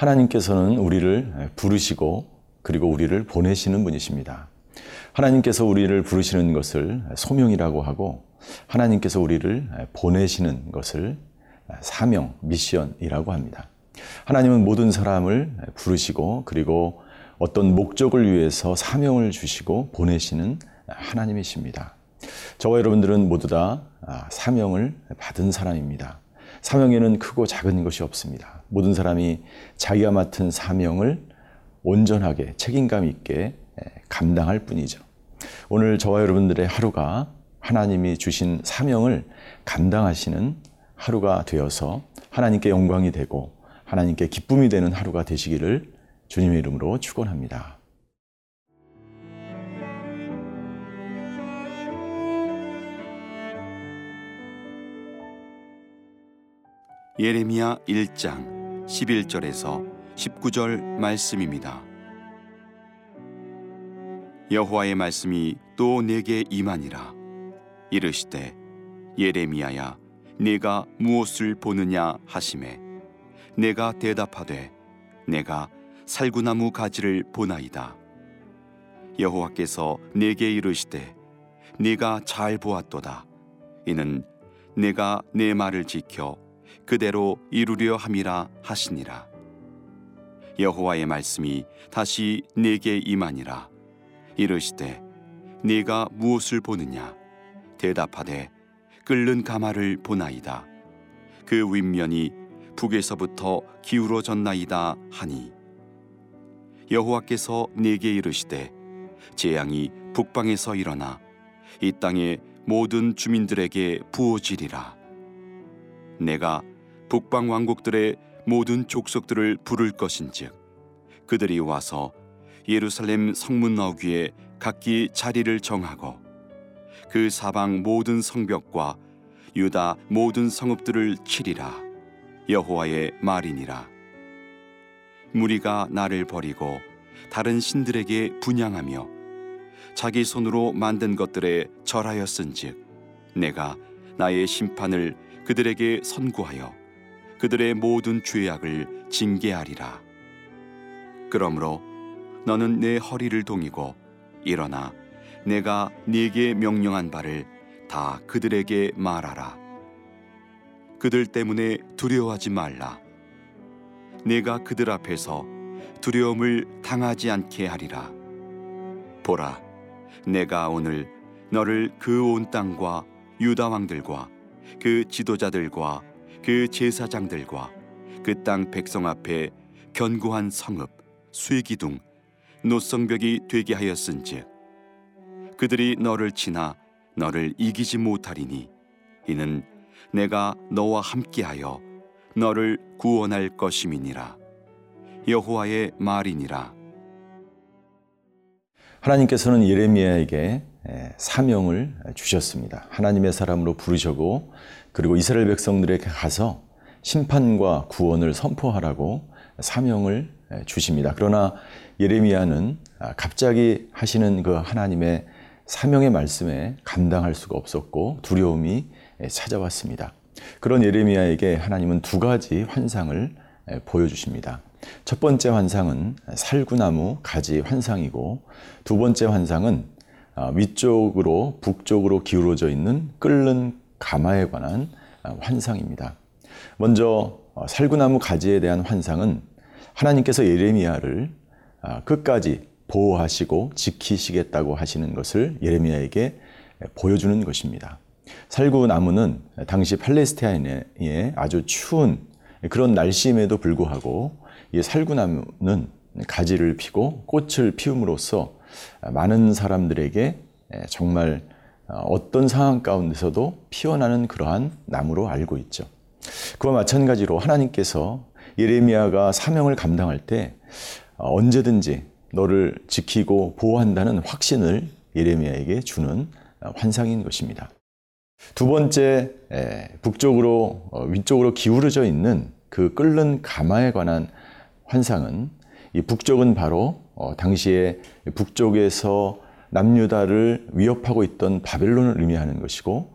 하나님께서는 우리를 부르시고 그리고 우리를 보내시는 분이십니다. 하나님께서 우리를 부르시는 것을 소명이라고 하고 하나님께서 우리를 보내시는 것을 사명, 미션이라고 합니다. 하나님은 모든 사람을 부르시고 그리고 어떤 목적을 위해서 사명을 주시고 보내시는 하나님이십니다. 저와 여러분들은 모두 다 사명을 받은 사람입니다. 사명에는 크고 작은 것이 없습니다. 모든 사람이 자기가 맡은 사명을 온전하게 책임감 있게 감당할 뿐이죠. 오늘 저와 여러분들의 하루가 하나님이 주신 사명을 감당하시는 하루가 되어서 하나님께 영광이 되고 하나님께 기쁨이 되는 하루가 되시기를 주님의 이름으로 축원합니다. 예레미야 1장 11절에서 19절 말씀입니다. 여호와의 말씀이 또 내게 임하니라. 이르시되 예레미야야 네가 무엇을 보느냐 하심에 내가 대답하되 내가 살구나무 가지를 보나이다. 여호와께서 내게 이르시되 네가 잘 보았도다. 이는 내가 내 말을 지켜 그대로 이루려 함이라 하시니라. 여호와의 말씀이 다시 내게 임하니라. 이르시되 네가 무엇을 보느냐? 대답하되 끓는 가마를 보나이다. 그 윗면이 북에서부터 기울어졌나이다 하니. 여호와께서 내게 이르시되 재앙이 북방에서 일어나 이 땅의 모든 주민들에게 부어지리라. 내가 북방 왕국들의 모든 족속들을 부를 것인즉 그들이 와서 예루살렘 성문 어귀에 각기 자리를 정하고 그 사방 모든 성벽과 유다 모든 성읍들을 치리라. 여호와의 말이니라. 무리가 나를 버리고 다른 신들에게 분양하며 자기 손으로 만든 것들에 절하였은즉 내가 나의 심판을 그들에게 선고하여 그들의 모든 죄악을 징계하리라 그러므로 너는 내 허리를 동이고 일어나 내가 네게 명령한 바를 다 그들에게 말하라. 그들 때문에 두려워하지 말라. 내가 그들 앞에서 두려움을 당하지 않게 하리라. 보라, 내가 오늘 너를 그 온 땅과 유다 왕들과 그 지도자들과 그 제사장들과 그 땅 백성 앞에 견고한 성읍 쇠기둥 노성벽이 되게 하였은즉 그들이 너를 치나 너를 이기지 못하리니 이는 내가 너와 함께하여 너를 구원할 것임이니라. 여호와의 말이니라. 하나님께서는 예레미야에게 사명을 주셨습니다. 하나님의 사람으로 부르셨고 그리고 이스라엘 백성들에게 가서 심판과 구원을 선포하라고 사명을 주십니다. 그러나 예레미야는 갑자기 하시는 그 하나님의 사명의 말씀에 감당할 수가 없었고 두려움이 찾아왔습니다. 그런 예레미야에게 하나님은 두 가지 환상을 보여주십니다. 첫 번째 환상은 살구나무 가지 환상이고 두 번째 환상은 위쪽으로 북쪽으로 기울어져 있는 끓는 가마에 관한 환상입니다. 먼저 살구나무 가지에 대한 환상은 하나님께서 예레미야를 아, 끝까지 보호하시고 지키시겠다고 하시는 것을 예레미야에게 보여주는 것입니다. 살구나무는 당시 팔레스타인의 아주 추운 그런 날씨임에도 불구하고 이 살구나무는 가지를 피고 꽃을 피움으로써 많은 사람들에게 정말 어떤 상황 가운데서도 피어나는 그러한 나무로 알고 있죠. 그와 마찬가지로 하나님께서 예레미야가 사명을 감당할 때 어, 언제든지 너를 지키고 보호한다는 확신을 예레미야에게 주는 어, 환상인 것입니다. 두 번째, 북쪽으로, 어, 위쪽으로 기울어져 있는 그 끓는 가마에 관한 환상은 이 북쪽은 바로 당시에 북쪽에서 남유다를 위협하고 있던 바벨론을 의미하는 것이고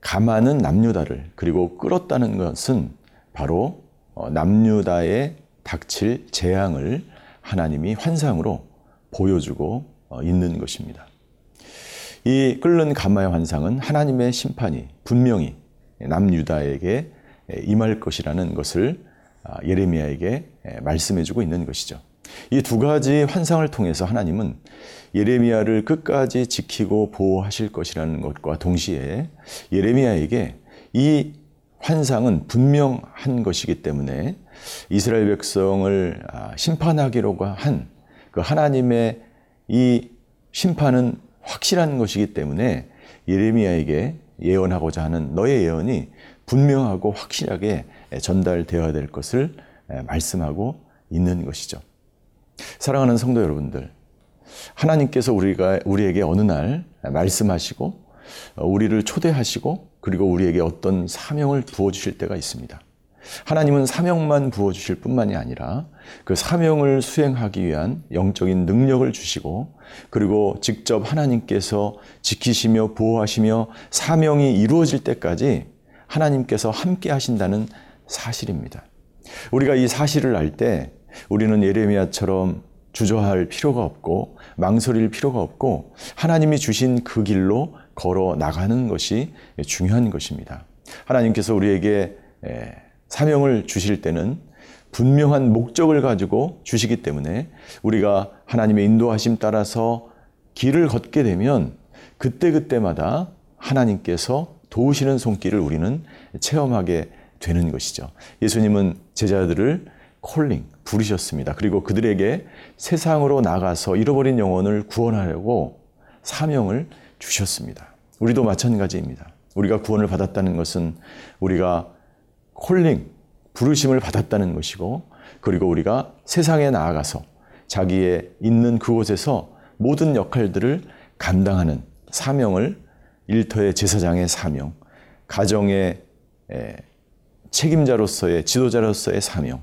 가마는 남유다를 그리고 끌었다는 것은 바로 어, 남유다의 닥칠 재앙을 하나님이 환상으로 보여주고 어, 있는 것입니다. 이 끓는 가마의 환상은 하나님의 심판이 분명히 남유다에게 임할 것이라는 것을 아, 예레미야에게 말씀해주고 있는 것이죠. 이 두 가지 환상을 통해서 하나님은 예레미야를 끝까지 지키고 보호하실 것이라는 것과 동시에 예레미야에게 이 환상은 분명한 것이기 때문에 이스라엘 백성을 아, 심판하기로 한 그 하나님의 이 심판은 확실한 것이기 때문에 예레미야에게 예언하고자 하는 너의 예언이 분명하고 확실하게 전달되어야 될 것을 말씀하고 있는 것이죠. 사랑하는 성도 여러분들, 하나님께서 우리가 우리에게 어느 날 말씀하시고 우리를 초대하시고 그리고 우리에게 어떤 사명을 부어 주실 때가 있습니다. 하나님은 사명만 부어 주실 뿐만이 아니라 그 사명을 수행하기 위한 영적인 능력을 주시고 그리고 직접 하나님께서 지키시며 보호하시며 사명이 이루어질 때까지 하나님께서 함께 하신다는 사실입니다. 우리가 이 사실을 알 때 우리는 예레미야처럼 주저할 필요가 없고 망설일 필요가 없고 하나님이 주신 그 길로 걸어 나가는 것이 중요한 것입니다. 하나님께서 우리에게 사명을 주실 때는 분명한 목적을 가지고 주시기 때문에 우리가 하나님의 인도하심 따라서 길을 걷게 되면 그때그때마다 하나님께서 도우시는 손길을 우리는 체험하게 되는 것이죠. 예수님은 제자들을 콜링, 부르셨습니다. 그리고 그들에게 세상으로 나가서 잃어버린 영혼을 구원하려고 사명을 주셨습니다. 우리도 마찬가지입니다. 우리가 구원을 받았다는 것은 우리가 콜링, 부르심을 받았다는 것이고, 그리고 우리가 세상에 나아가서 자기의 있는 그곳에서 모든 역할들을 감당하는 사명을 일터의 제사장의 사명, 가정의 책임자로서의 지도자로서의 사명,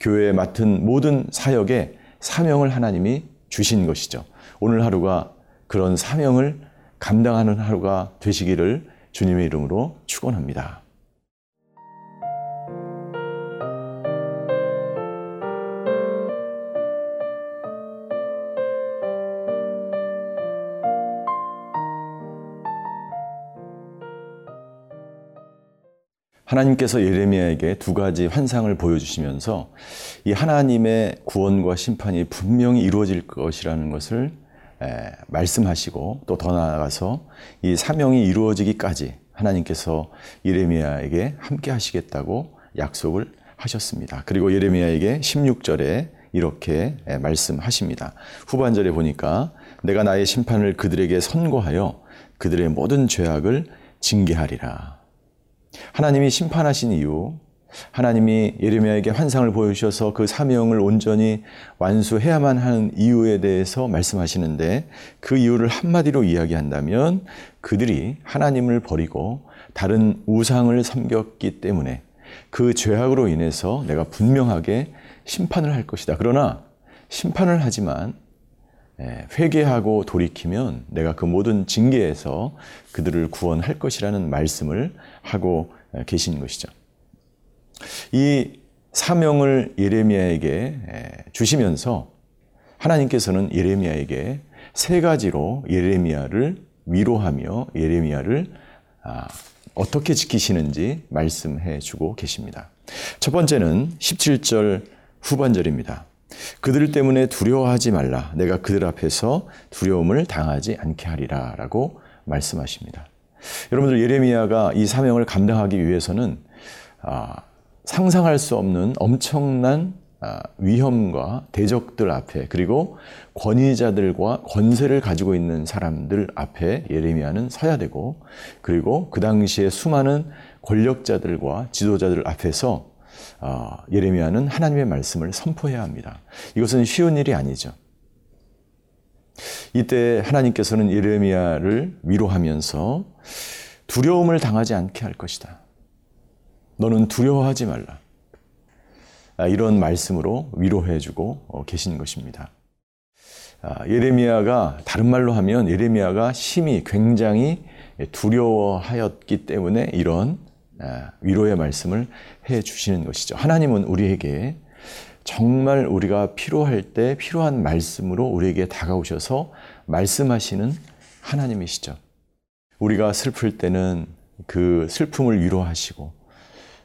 교회에 맡은 모든 사역에 사명을 하나님이 주신 것이죠. 오늘 하루가 그런 사명을 감당하는 하루가 되시기를 주님의 이름으로 축원합니다. 하나님께서 예레미야에게 두 가지 환상을 보여주시면서 이 하나님의 구원과 심판이 분명히 이루어질 것이라는 것을 말씀하시고 또 더 나아가서 이 사명이 이루어지기까지 하나님께서 예레미야에게 함께 하시겠다고 약속을 하셨습니다. 그리고 예레미야에게 16절에 이렇게 말씀하십니다. 후반절에 보니까 내가 나의 심판을 그들에게 선고하여 그들의 모든 죄악을 징계하리라. 하나님이 심판하신 이유, 하나님이 예레미야에게 환상을 보여주셔서 그 사명을 온전히 완수해야만 하는 이유에 대해서 말씀하시는데 그 이유를 한마디로 이야기한다면 그들이 하나님을 버리고 다른 우상을 섬겼기 때문에 그 죄악으로 인해서 내가 분명하게 심판을 할 것이다. 그러나 심판을 하지만 예, 회개하고 돌이키면 내가 그 모든 징계에서 그들을 구원할 것이라는 말씀을 하고 계신 것이죠. 이 사명을 예레미야에게 주시면서 하나님께서는 예레미야에게 세 가지로 예레미야를 위로하며 예레미야를 아, 어떻게 지키시는지 말씀해 주고 계십니다. 첫 번째는 17절 후반절입니다. 그들 때문에 두려워하지 말라. 내가 그들 앞에서 두려움을 당하지 않게 하리라. 라고 말씀하십니다. 여러분들 예레미야가 이 사명을 감당하기 위해서는 아, 상상할 수 없는 엄청난 아, 위험과 대적들 앞에 그리고 권위자들과 권세를 가지고 있는 사람들 앞에 예레미야는 서야 되고 그리고 그 당시에 수많은 권력자들과 지도자들 앞에서 아, 예레미야는 하나님의 말씀을 선포해야 합니다. 이것은 쉬운 일이 아니죠. 이때 하나님께서는 예레미야를 위로하면서 두려움을 당하지 않게 할 것이다. 너는 두려워하지 말라. 아, 이런 말씀으로 위로해주고 어, 계신 것입니다. 아, 예레미야가 다른 말로 하면 예레미야가 심히 굉장히 두려워하였기 때문에 이런 아, 위로의 말씀을 해 주시는 것이죠. 하나님은 우리에게 정말 우리가 필요할 때 필요한 말씀으로 우리에게 다가오셔서 말씀하시는 하나님이시죠. 우리가 슬플 때는 그 슬픔을 위로하시고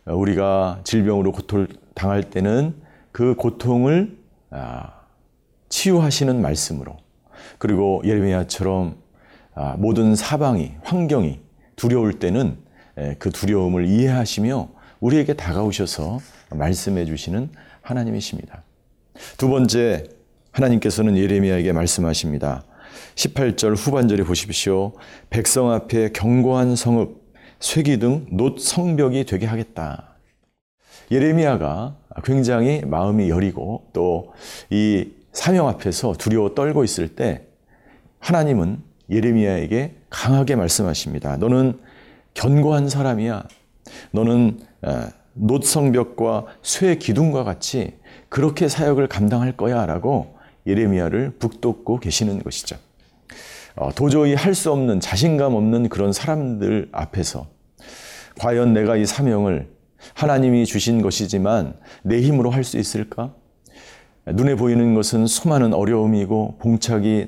우리가 질병으로 고통 당할 때는 그 고통을 아, 치유하시는 말씀으로 그리고 예레미야처럼 아, 모든 사방이 환경이 두려울 때는 그 두려움을 이해하시며 우리에게 다가오셔서 말씀해 주시는 하나님이십니다. 두 번째 하나님께서는 예레미야에게 말씀하십니다. 18절 후반절에 보십시오. 백성 앞에 견고한 성읍, 쇠기 등 놋 성벽이 되게 하겠다. 예레미야가 굉장히 마음이 여리고 또 이 사명 앞에서 두려워 떨고 있을 때 하나님은 예레미야에게 강하게 말씀하십니다. 너는 견고한 사람이야. 너는 놋 성벽과 쇠 기둥과 같이 그렇게 사역을 감당할 거야라고 예레미야를 북돋고 계시는 것이죠. 어, 도저히 할 수 없는 자신감 없는 그런 사람들 앞에서 과연 내가 이 사명을 하나님이 주신 것이지만 내 힘으로 할 수 있을까? 눈에 보이는 것은 수많은 어려움이고 봉착이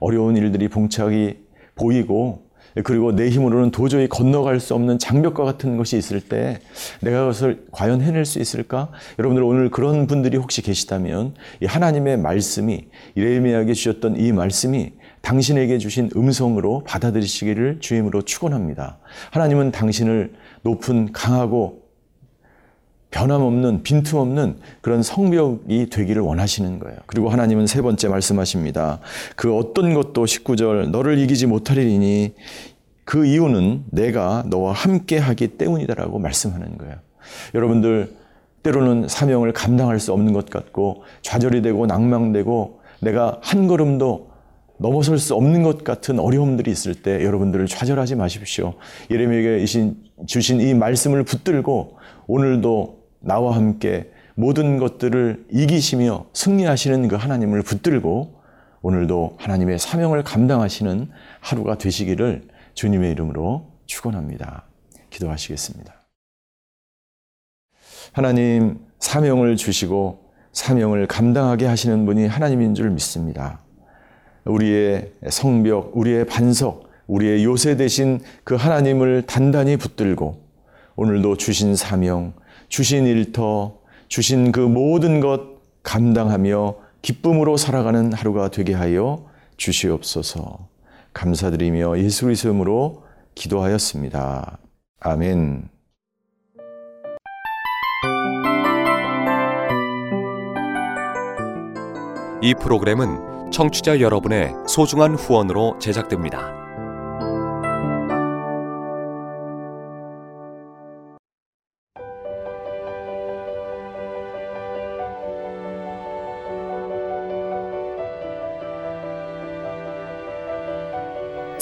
어려운 일들이 봉착이 보이고 그리고 내 힘으로는 도저히 건너갈 수 없는 장벽과 같은 것이 있을 때 내가 그것을 과연 해낼 수 있을까? 여러분들 오늘 그런 분들이 혹시 계시다면 이 하나님의 말씀이 이레미야에게 주셨던 이 말씀이 당신에게 주신 음성으로 받아들이시기를 주임으로 축원합니다. 하나님은 당신을 높은 강하고 변함없는 빈틈없는 그런 성벽이 되기를 원하시는 거예요. 그리고 하나님은 세 번째 말씀하십니다. 그 어떤 것도 19절 너를 이기지 못하리니 그 이유는 내가 너와 함께 하기 때문이다라고 말씀하는 거예요. 여러분들 때로는 사명을 감당할 수 없는 것 같고 좌절이 되고 낭망되고 내가 한 걸음도 넘어설 수 없는 것 같은 어려움들이 있을 때 여러분들을 좌절하지 마십시오. 예레미야에게 주신 이 말씀을 붙들고 오늘도 나와 함께 모든 것들을 이기시며 승리하시는 그 하나님을 붙들고 오늘도 하나님의 사명을 감당하시는 하루가 되시기를 주님의 이름으로 축원합니다. 기도하시겠습니다. 하나님 사명을 주시고 사명을 감당하게 하시는 분이 하나님인 줄 믿습니다. 우리의 성벽, 우리의 반석, 우리의 요새 되신 그 하나님을 단단히 붙들고 오늘도 주신 사명, 주신 일터, 주신 그 모든 것 감당하며 기쁨으로 살아가는 하루가 되게 하여 주시옵소서. 감사드리며 예수 이름으로 기도하였습니다. 아멘. 이 프로그램은 청취자 여러분의 소중한 후원으로 제작됩니다.